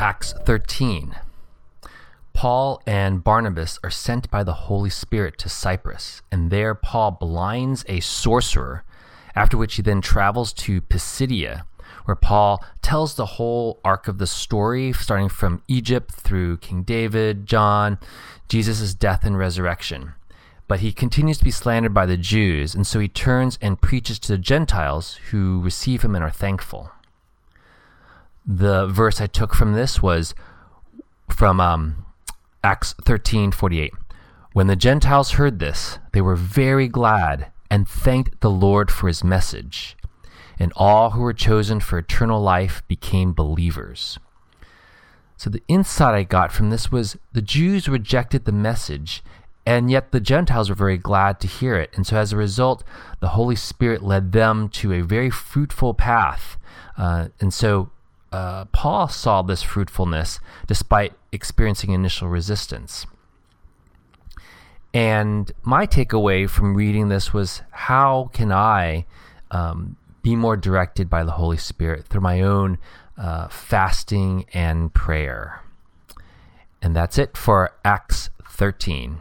Acts 13. Paul and Barnabas are sent by the Holy Spirit to Cyprus, and there Paul blinds a sorcerer, after which he then travels to Pisidia, where Paul tells the whole arc of the story, starting from Egypt through King David, John, Jesus' death and resurrection. But he continues to be slandered by the Jews, and so he turns and preaches to the Gentiles who receive him and are thankful. The verse I took from this was from um, Acts 13:48. When the Gentiles heard this, they were very glad and thanked the Lord for his message. And all who were chosen for eternal life became believers. So the insight I got from this was the Jews rejected the message, and yet the Gentiles were very glad to hear it. And so as a result, the Holy Spirit led them to a very fruitful path. Uh, and so uh, Paul saw this fruitfulness despite experiencing initial resistance. And my takeaway from reading this was how can I um, be more directed by the Holy Spirit through my own uh, fasting and prayer? And that's it for Acts 13.